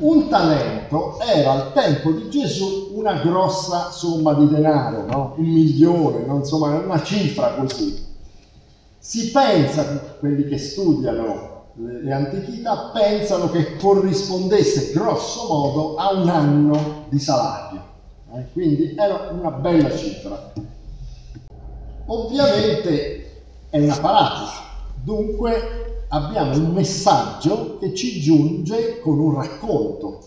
Un talento era al tempo di Gesù una grossa somma di denaro, no? un milione, no? insomma una cifra così. Si pensa, quelli che studiano le, antichità, pensano che corrispondesse grosso modo a un anno di salario. Eh? Quindi era una bella cifra. Ovviamente è una parabola, dunque abbiamo un messaggio che ci giunge con un racconto.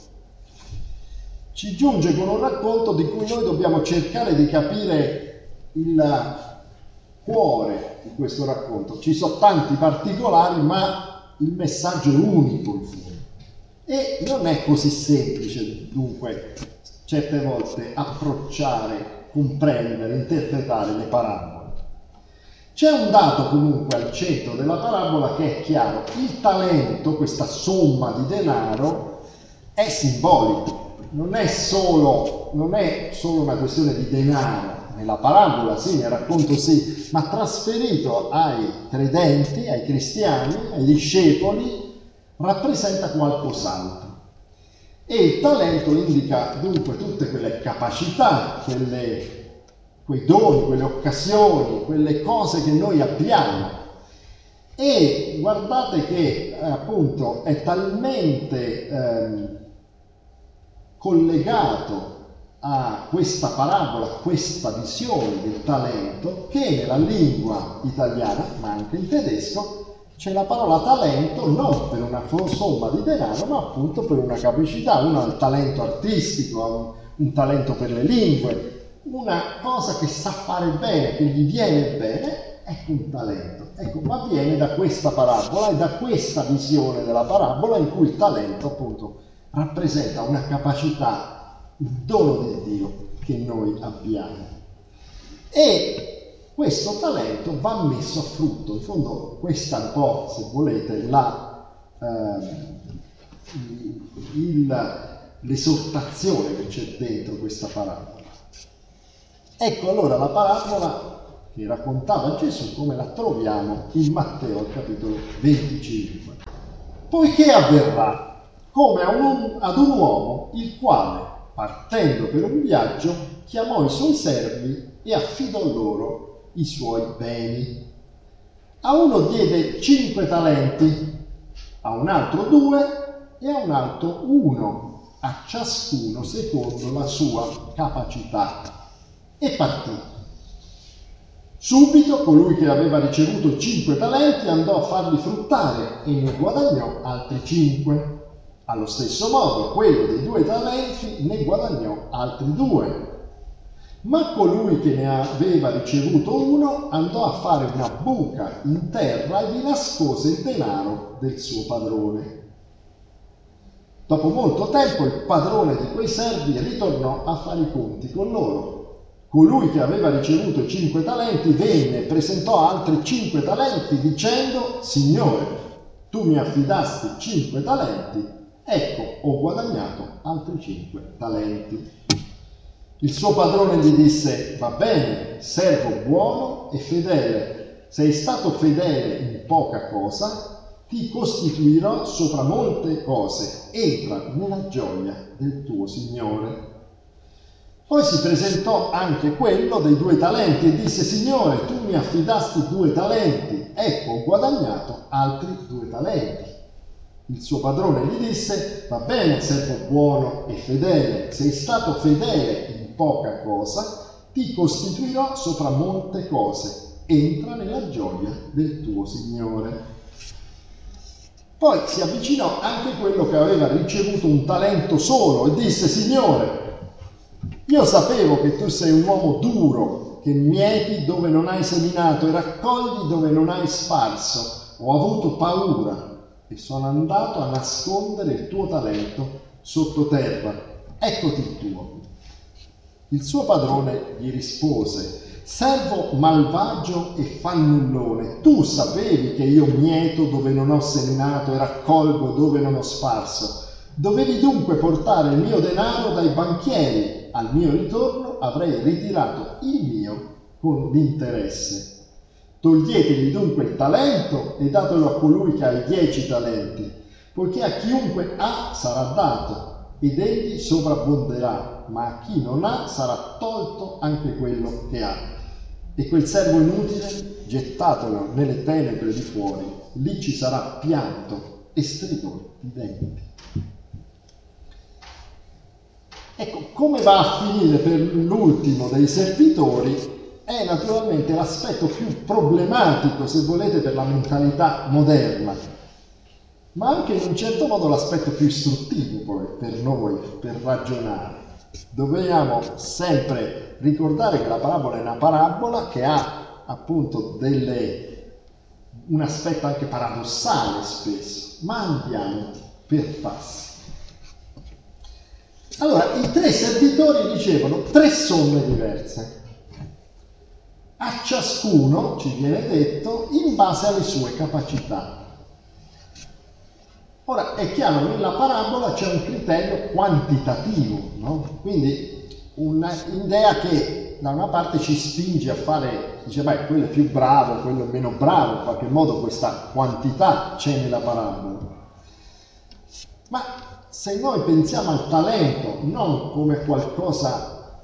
Ci giunge con un racconto di cui noi dobbiamo cercare di capire il cuore di questo racconto. Ci sono tanti particolari, ma il messaggio è unico in fondo. E non è così semplice, dunque, certe volte approcciare, comprendere, interpretare le parabole. C'è un dato comunque al centro della parabola che è chiaro, il talento, questa somma di denaro, è simbolico, non è solo, non è solo una questione di denaro, nella parabola sì, nel racconto sì, ma trasferito ai credenti, ai cristiani, ai discepoli, rappresenta qualcos'altro. E il talento indica dunque tutte quelle capacità, quelle quei doni, quelle occasioni, quelle cose che noi abbiamo. E guardate che eh, appunto è talmente ehm, collegato a questa parabola, a questa visione del talento, che nella lingua italiana, ma anche in tedesco, c'è la parola talento non per una somma di denaro, ma appunto per una capacità. Uno ha il talento artistico, un, un talento per le lingue, una cosa che sa fare bene, che gli viene bene, ecco un talento. Ecco, ma viene da questa parabola e da questa visione della parabola in cui il talento appunto rappresenta una capacità, il dono di Dio che noi abbiamo. E questo talento va messo a frutto. In fondo questa è un po', se volete, la, eh, il, l'esortazione che c'è dentro questa parabola. Ecco allora la parabola che raccontava Gesù come la troviamo in Matteo al capitolo 25. Poiché avverrà come ad un, uomo il quale, partendo per un viaggio, chiamò i suoi servi e affidò loro i suoi beni. A uno diede cinque talenti, a un altro due e a un altro uno, a ciascuno secondo la sua capacità e partì. Subito colui che aveva ricevuto cinque talenti andò a farli fruttare e ne guadagnò altri cinque. Allo stesso modo quello dei due talenti ne guadagnò altri due. Ma colui che ne aveva ricevuto uno andò a fare una buca in terra e vi nascose il denaro del suo padrone. Dopo molto tempo il padrone di quei servi ritornò a fare i conti con loro Colui che aveva ricevuto cinque talenti venne e presentò altri cinque talenti dicendo, Signore, tu mi affidasti cinque talenti, ecco ho guadagnato altri cinque talenti. Il suo padrone gli disse, va bene, servo buono e fedele, sei stato fedele in poca cosa, ti costituirò sopra molte cose, entra nella gioia del tuo Signore. Poi si presentò anche quello dei due talenti e disse, Signore, tu mi affidasti due talenti, ecco ho guadagnato altri due talenti. Il suo padrone gli disse, va bene, servo buono e fedele, sei stato fedele in poca cosa, ti costituirò sopra molte cose, entra nella gioia del tuo Signore. Poi si avvicinò anche quello che aveva ricevuto un talento solo e disse, Signore, io sapevo che tu sei un uomo duro, che mieti dove non hai seminato e raccogli dove non hai sparso. Ho avuto paura e sono andato a nascondere il tuo talento sottoterra. Eccoti il tuo. Il suo padrone gli rispose, servo malvagio e fannullone, tu sapevi che io mieto dove non ho seminato e raccolgo dove non ho sparso. Dovevi dunque portare il mio denaro dai banchieri al mio ritorno avrei ritirato il mio con l'interesse. Toglietegli dunque il talento e datelo a colui che ha i dieci talenti. poiché a chiunque ha sarà dato ed egli sovrabbonderà, ma a chi non ha sarà tolto anche quello che ha. E quel servo inutile, gettatelo nelle tenebre di fuori, lì ci sarà pianto e stridore di denti. Ecco, come va a finire per l'ultimo dei servitori è naturalmente l'aspetto più problematico, se volete, per la mentalità moderna, ma anche in un certo modo l'aspetto più istruttivo poi per noi, per ragionare. Dobbiamo sempre ricordare che la parabola è una parabola che ha appunto delle, un aspetto anche paradossale spesso, ma andiamo per passi. Allora, i tre servitori ricevono tre somme diverse a ciascuno, ci viene detto, in base alle sue capacità. Ora è chiaro, nella parabola c'è un criterio quantitativo, no? quindi un'idea che da una parte ci spinge a fare, dice beh, quello è più bravo, quello è meno bravo, in qualche modo questa quantità c'è nella parabola. Se noi pensiamo al talento non come qualcosa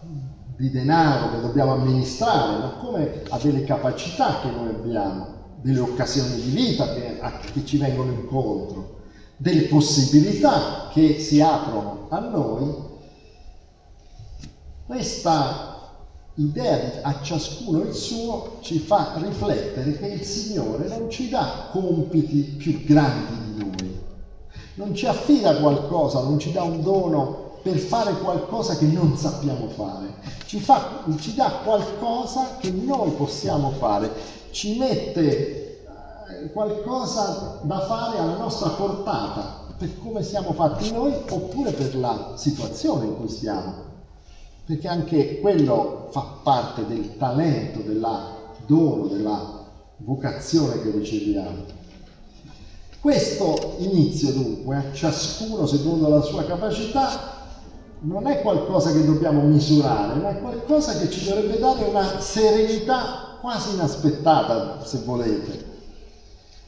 di denaro che dobbiamo amministrare, ma come a delle capacità che noi abbiamo, delle occasioni di vita che, che ci vengono incontro, delle possibilità che si aprono a noi, questa idea di a ciascuno il suo ci fa riflettere che il Signore non ci dà compiti più grandi non ci affida qualcosa, non ci dà un dono per fare qualcosa che non sappiamo fare, ci, fa, ci dà qualcosa che noi possiamo fare, ci mette eh, qualcosa da fare alla nostra portata, per come siamo fatti noi oppure per la situazione in cui stiamo. Perché anche quello fa parte del talento, della dono, della vocazione che riceviamo. Questo inizio dunque a ciascuno secondo la sua capacità non è qualcosa che dobbiamo misurare, ma è qualcosa che ci dovrebbe dare una serenità quasi inaspettata, se volete.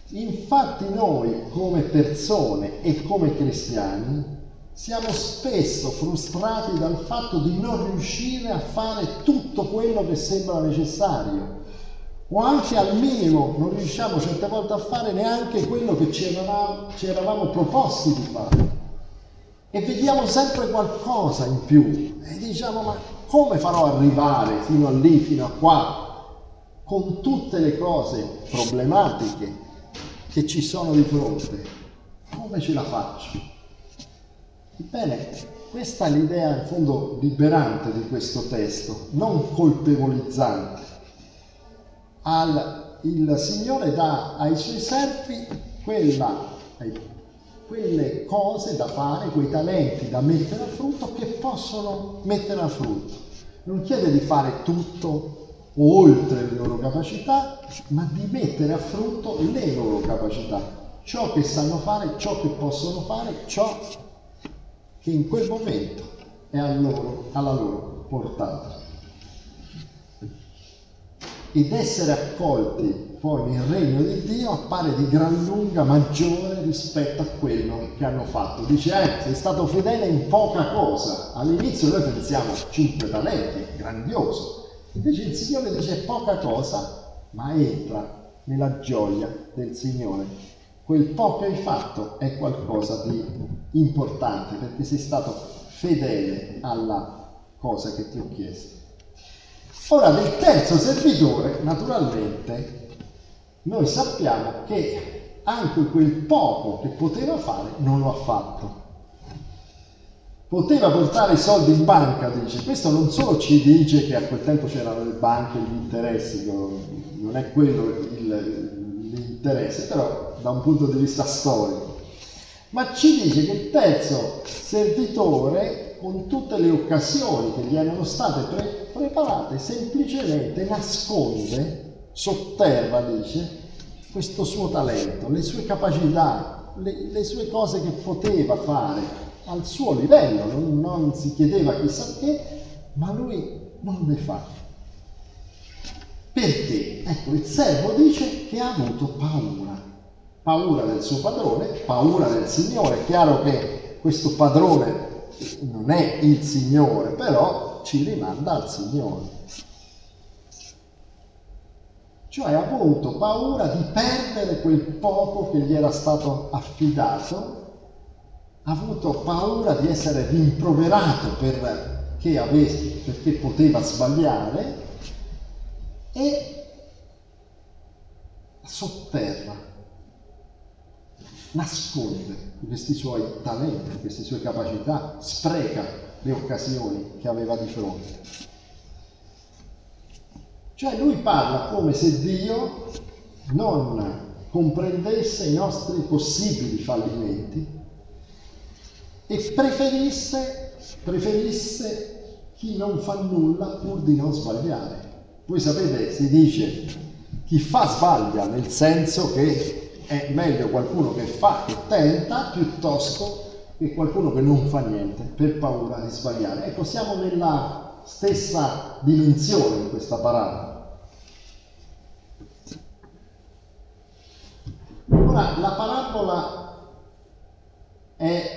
Infatti noi come persone e come cristiani siamo spesso frustrati dal fatto di non riuscire a fare tutto quello che sembra necessario o anche al minimo non riusciamo certe volte a fare neanche quello che ci eravamo, ci eravamo proposti di fare e vediamo sempre qualcosa in più e diciamo ma come farò ad arrivare fino a lì, fino a qua, con tutte le cose problematiche che ci sono di fronte? Come ce la faccio? Bene, questa è l'idea in fondo liberante di questo testo, non colpevolizzante. Al, il Signore dà ai suoi servi quella, quelle cose da fare, quei talenti da mettere a frutto che possono mettere a frutto. Non chiede di fare tutto oltre le loro capacità, ma di mettere a frutto le loro capacità, ciò che sanno fare, ciò che possono fare, ciò che in quel momento è loro, alla loro portata ed essere accolti poi nel regno di Dio appare di gran lunga maggiore rispetto a quello che hanno fatto. Dice, eh, sei stato fedele in poca cosa. All'inizio noi pensiamo cinque talenti, grandioso. Invece il Signore dice poca cosa, ma entra nella gioia del Signore. Quel poco che hai fatto è qualcosa di importante perché sei stato fedele alla cosa che ti ho chiesto. Ora del terzo servitore, naturalmente, noi sappiamo che anche quel poco che poteva fare non lo ha fatto. Poteva portare i soldi in banca, dice. Questo non solo ci dice che a quel tempo c'erano le banche, gli interessi, non è quello l'interesse, però da un punto di vista storico. Ma ci dice che il terzo servitore con tutte le occasioni che gli erano state pre- preparate, semplicemente nasconde, sotterra, dice, questo suo talento, le sue capacità, le, le sue cose che poteva fare al suo livello, non, non si chiedeva chissà che, ma lui non le fa. Perché? Ecco, il servo dice che ha avuto paura. paura del suo padrone, paura del Signore. È chiaro che questo padrone non è il Signore, però ci rimanda al Signore. Cioè ha avuto paura di perdere quel poco che gli era stato affidato, ha avuto paura di essere rimproverato perché, avesse, perché poteva sbagliare e sotterra, nasconde questi suoi talenti, queste sue capacità, spreca le occasioni che aveva di fronte. Cioè lui parla come se Dio non comprendesse i nostri possibili fallimenti e preferisse, preferisse chi non fa nulla pur di non sbagliare. Voi sapete, si dice chi fa sbaglia, nel senso che è meglio qualcuno che fa, che tenta, piuttosto che qualcuno che non fa niente per paura di sbagliare. Ecco, siamo nella stessa dimensione in questa parabola. Ora, la parabola è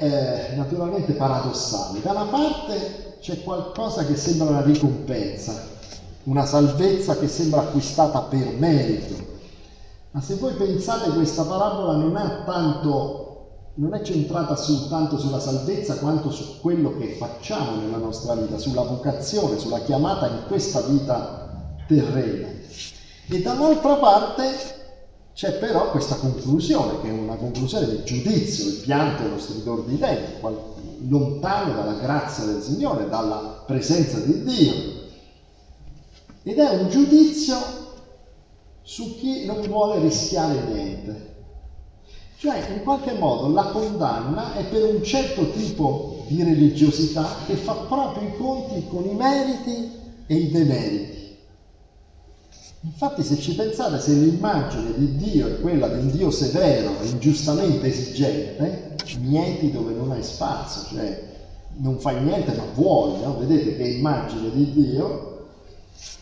eh, naturalmente paradossale. Da una parte c'è qualcosa che sembra una ricompensa, una salvezza che sembra acquistata per merito. Ma se voi pensate questa parabola non è tanto non è centrata soltanto sulla salvezza quanto su quello che facciamo nella nostra vita, sulla vocazione, sulla chiamata in questa vita terrena. E dall'altra parte c'è però questa conclusione, che è una conclusione del giudizio, il pianto e lo stridore di denti, lontano dalla grazia del Signore, dalla presenza di Dio. Ed è un giudizio su chi non vuole rischiare niente. Cioè, in qualche modo, la condanna è per un certo tipo di religiosità che fa proprio i conti con i meriti e i demeriti. Infatti se ci pensate, se l'immagine di Dio è quella di un Dio severo, ingiustamente esigente, niente dove non hai spazio, cioè non fai niente ma vuoi, no? vedete che immagine di Dio,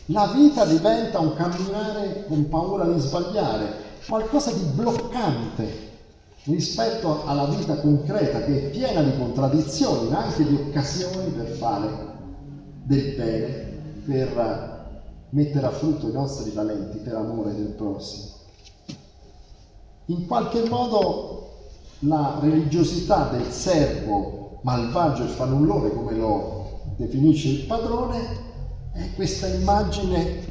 la vita diventa un camminare con paura di sbagliare, qualcosa di bloccante rispetto alla vita concreta che è piena di contraddizioni, ma anche di occasioni per fare del bene, per mettere a frutto i nostri talenti per amore del prossimo. In qualche modo la religiosità del servo malvagio e fanullone, come lo definisce il padrone, è questa immagine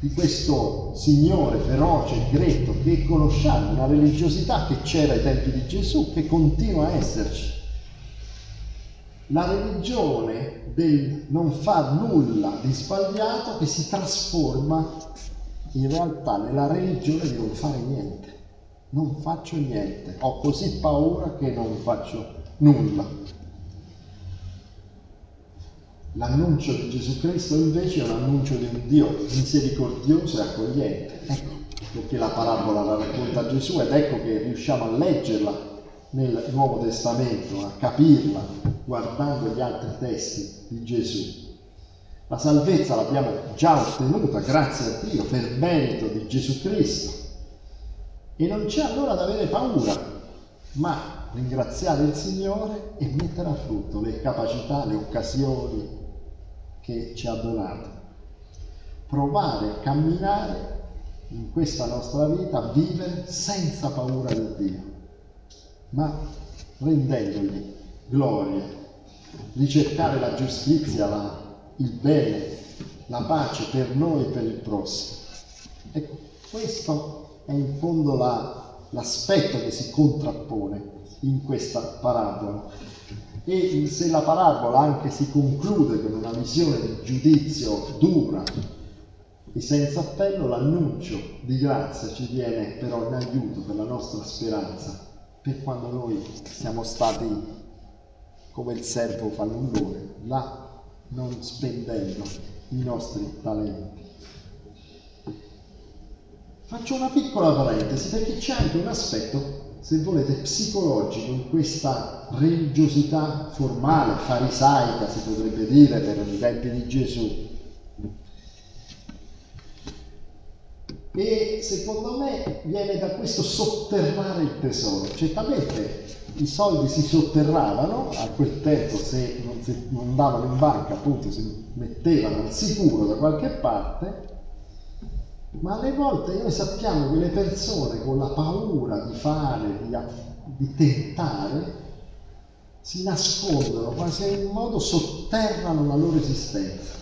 di questo Signore feroce gretto che conosciamo, una religiosità che c'era ai tempi di Gesù, che continua a esserci. La religione del non far nulla di sbagliato che si trasforma in realtà nella religione di non fare niente. Non faccio niente, ho così paura che non faccio nulla. L'annuncio di Gesù Cristo invece è un annuncio di un Dio misericordioso e accogliente. Ecco perché la parabola la racconta Gesù ed ecco che riusciamo a leggerla nel Nuovo Testamento, a capirla guardando gli altri testi di Gesù. La salvezza l'abbiamo già ottenuta grazie a Dio per merito di Gesù Cristo. E non c'è allora da avere paura, ma ringraziare il Signore e mettere a frutto le capacità, le occasioni che ci ha donato. Provare a camminare in questa nostra vita, a vivere senza paura di Dio ma rendendogli gloria, ricercare la giustizia, la, il bene, la pace per noi e per il prossimo. Ecco, questo è in fondo la, l'aspetto che si contrappone in questa parabola. E se la parabola anche si conclude con una visione di giudizio dura e senza appello, l'annuncio di grazia ci viene però in aiuto per la nostra speranza per quando noi siamo stati come il servo fannullone, là non spendendo i nostri talenti. Faccio una piccola parentesi perché c'è anche un aspetto, se volete, psicologico in questa religiosità formale, farisaica si potrebbe dire per i tempi di Gesù. E secondo me viene da questo sotterrare il tesoro. Certamente i soldi si sotterravano, a quel tempo se non, si, non andavano in banca appunto si mettevano al sicuro da qualche parte, ma alle volte noi sappiamo che le persone con la paura di fare, di, di tentare, si nascondono, quasi in modo sotterrano la loro esistenza.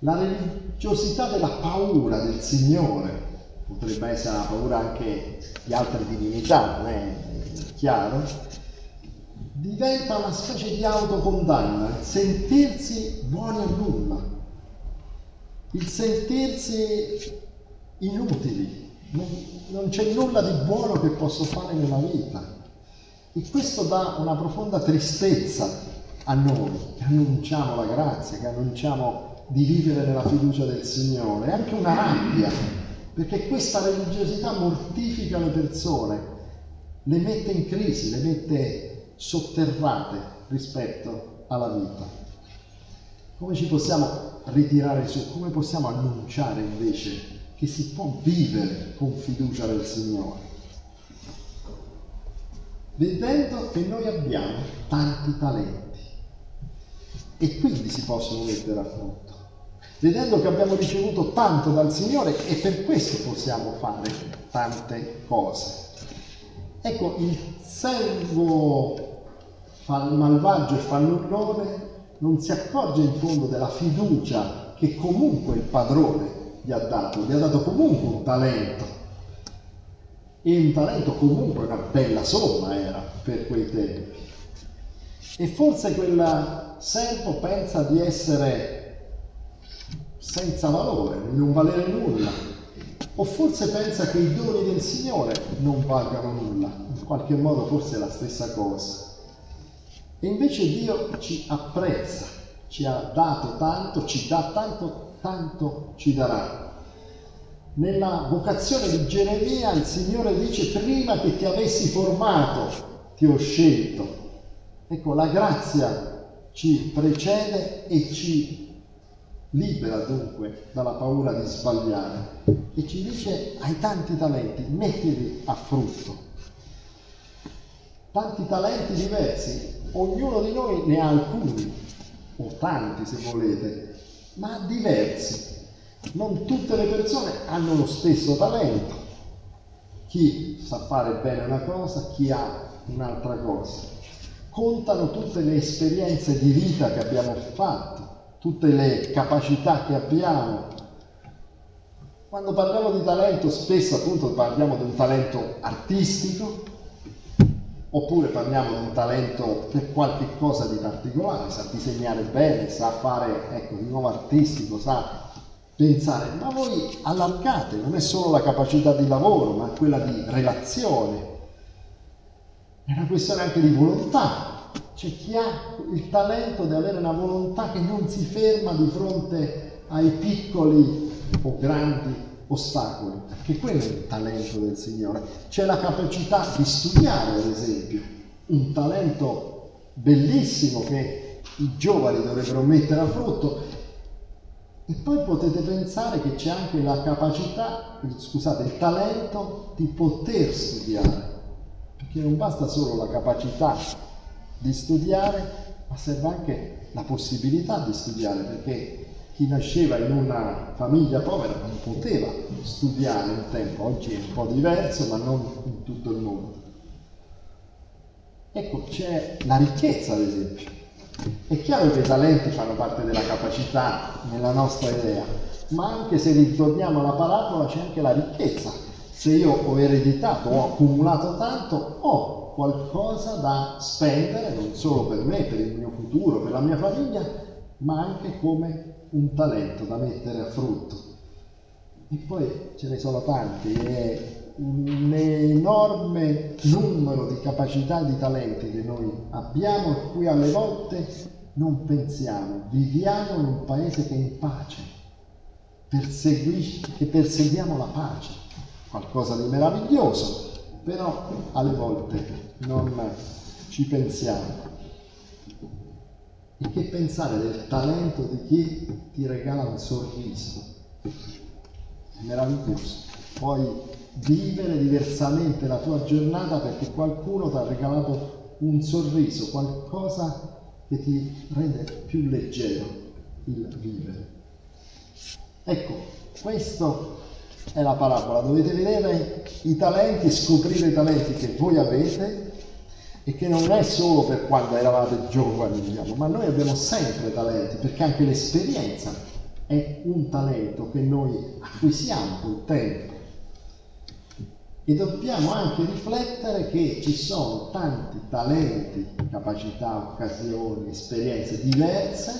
La religiosità della paura del Signore, potrebbe essere la paura anche di altre divinità, non è chiaro, diventa una specie di autocondanna, sentirsi buoni a nulla, il sentirsi inutili, non, c'è nulla di buono che posso fare nella vita. E questo dà una profonda tristezza a noi che annunciamo la grazia, che annunciamo di vivere nella fiducia del Signore, e anche una rabbia, perché questa religiosità mortifica le persone, le mette in crisi, le mette sotterrate rispetto alla vita. Come ci possiamo ritirare su? Come possiamo annunciare invece che si può vivere con fiducia nel Signore? vedendo che noi abbiamo tanti talenti e quindi si possono mettere a frutto, vedendo che abbiamo ricevuto tanto dal Signore e per questo possiamo fare tante cose. Ecco, il servo malvagio e fannullone non si accorge in fondo della fiducia che comunque il padrone gli ha dato, gli ha dato comunque un talento e un talento comunque una bella somma era per quei tempi. E forse quel servo pensa di essere senza valore, di non valere nulla, o forse pensa che i doni del Signore non valgano nulla, in qualche modo forse è la stessa cosa. E invece Dio ci apprezza, ci ha dato tanto, ci dà tanto, tanto ci darà. Nella vocazione di Geremia il Signore dice prima che ti avessi formato ti ho scelto. Ecco, la grazia ci precede e ci libera dunque dalla paura di sbagliare e ci dice hai tanti talenti, mettili a frutto. Tanti talenti diversi, ognuno di noi ne ha alcuni, o tanti se volete, ma diversi non tutte le persone hanno lo stesso talento. Chi sa fare bene una cosa, chi ha un'altra cosa. Contano tutte le esperienze di vita che abbiamo fatto, tutte le capacità che abbiamo. Quando parliamo di talento spesso appunto parliamo di un talento artistico, oppure parliamo di un talento per qualche cosa di particolare, sa disegnare bene, sa fare, ecco, di nuovo artistico, sa pensare, ma voi allargate, non è solo la capacità di lavoro, ma quella di relazione. È una questione anche di volontà. C'è chi ha il talento di avere una volontà che non si ferma di fronte ai piccoli o grandi ostacoli, perché quello è il talento del Signore. C'è la capacità di studiare, ad esempio, un talento bellissimo che i giovani dovrebbero mettere a frutto e poi potete pensare che c'è anche la capacità, scusate, il talento di poter studiare, perché non basta solo la capacità di studiare, ma serve anche la possibilità di studiare, perché chi nasceva in una famiglia povera non poteva studiare un tempo, oggi è un po' diverso, ma non in tutto il mondo. Ecco, c'è la ricchezza, ad esempio. È chiaro che i talenti fanno parte della capacità nella nostra idea, ma anche se ritorniamo alla parabola c'è anche la ricchezza. Se io ho ereditato, ho accumulato tanto, ho qualcosa da spendere, non solo per me, per il mio futuro, per la mia famiglia, ma anche come un talento da mettere a frutto. E poi ce ne sono tanti, è un enorme numero di capacità e di talenti che noi abbiamo e cui alle volte non pensiamo. Viviamo in un paese che è in pace, che perseguiamo la pace, qualcosa di meraviglioso, però alle volte non ci pensiamo. E che pensare del talento di chi ti regala un sorriso, meraviglioso. Puoi vivere diversamente la tua giornata perché qualcuno ti ha regalato un sorriso, qualcosa che ti rende più leggero il vivere. Ecco, questa è la parabola. Dovete vedere i talenti, scoprire i talenti che voi avete e che non è solo per quando eravate giovani, diciamo, ma noi abbiamo sempre talenti, perché anche l'esperienza è un talento che noi acquisiamo col tempo. E dobbiamo anche riflettere che ci sono tanti talenti, capacità, occasioni, esperienze diverse,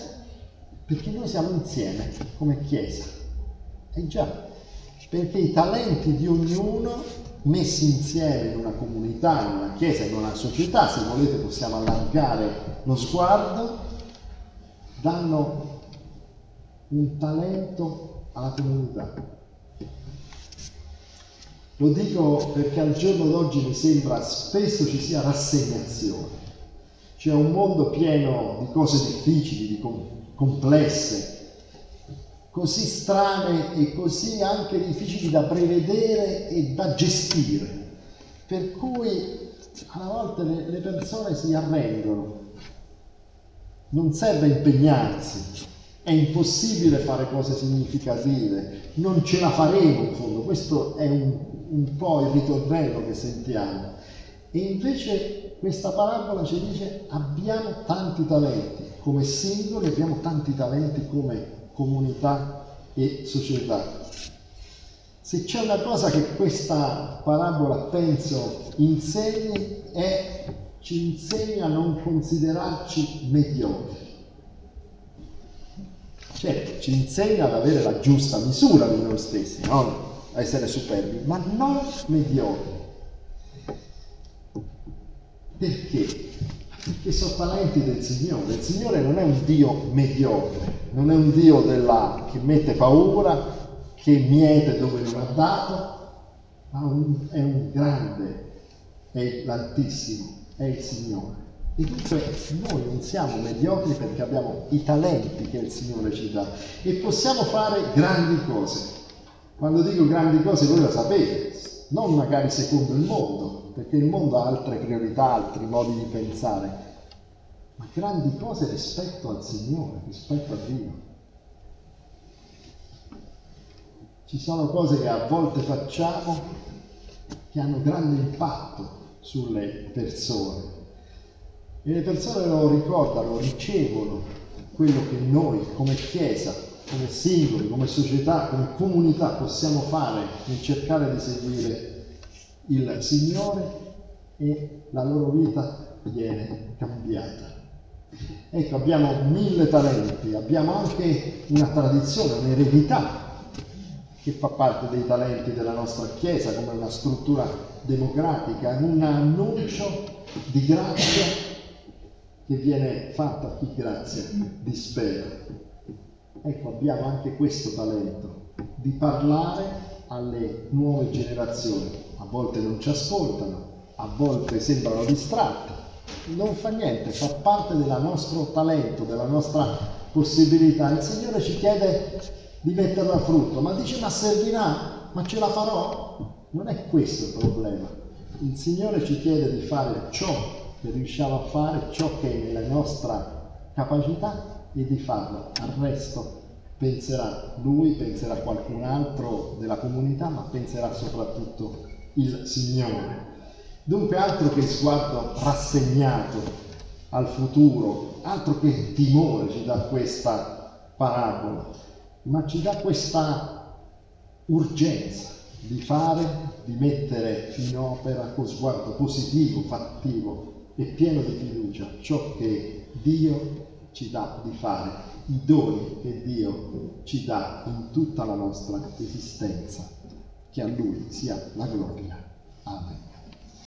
perché noi siamo insieme come Chiesa. E già, perché i talenti di ognuno messi insieme in una comunità, in una chiesa, in una società, se volete possiamo allargare lo sguardo, danno un talento alla comunità. Lo dico perché al giorno d'oggi mi sembra spesso ci sia rassegnazione. C'è un mondo pieno di cose difficili, di complesse, così strane e così anche difficili da prevedere e da gestire, per cui a volte le, le persone si arrendono. Non serve impegnarsi, è impossibile fare cose significative, non ce la faremo in fondo, questo è un, un po' il ritornello che sentiamo. E invece questa parabola ci dice abbiamo tanti talenti, come singoli abbiamo tanti talenti come comunità e società. Se c'è una cosa che questa parabola, penso, insegni, è ci insegna a non considerarci mediocri. Certo, ci insegna ad avere la giusta misura di noi stessi, non a essere superbi, ma non mediocri. Perché? Perché sono talenti del Signore. Il Signore non è un Dio mediocre, non è un Dio della, che mette paura, che miete dove non ha dato, ma un, è un grande, è l'Altissimo, è il Signore. E dunque noi non siamo mediocri perché abbiamo i talenti che il Signore ci dà e possiamo fare grandi cose. Quando dico grandi cose voi lo sapete, non magari secondo il mondo, perché il mondo ha altre priorità, altri modi di pensare, ma grandi cose rispetto al Signore, rispetto a Dio. Ci sono cose che a volte facciamo che hanno grande impatto sulle persone e le persone lo ricordano, ricevono quello che noi come Chiesa, come singoli, come società, come comunità possiamo fare nel cercare di seguire il Signore e la loro vita viene cambiata. Ecco, abbiamo mille talenti, abbiamo anche una tradizione, un'eredità che fa parte dei talenti della nostra Chiesa come una struttura democratica, un annuncio di grazia che viene fatta a chi grazia dispera. Ecco, abbiamo anche questo talento di parlare alle nuove generazioni. A volte non ci ascoltano, a volte sembrano distratti, non fa niente, fa parte del nostro talento, della nostra possibilità. Il Signore ci chiede di metterla a frutto, ma dice ma servirà? Ma ce la farò? Non è questo il problema. Il Signore ci chiede di fare ciò che riusciamo a fare, ciò che è nella nostra capacità e di farlo. Al resto penserà Lui, penserà qualcun altro della comunità, ma penserà soprattutto il Signore. Dunque altro che sguardo rassegnato al futuro, altro che timore ci dà questa parabola, ma ci dà questa urgenza di fare, di mettere in opera con sguardo positivo, fattivo e pieno di fiducia ciò che Dio ci dà di fare, i doni che Dio ci dà in tutta la nostra esistenza. Che a Lui sia la gloria. Amen.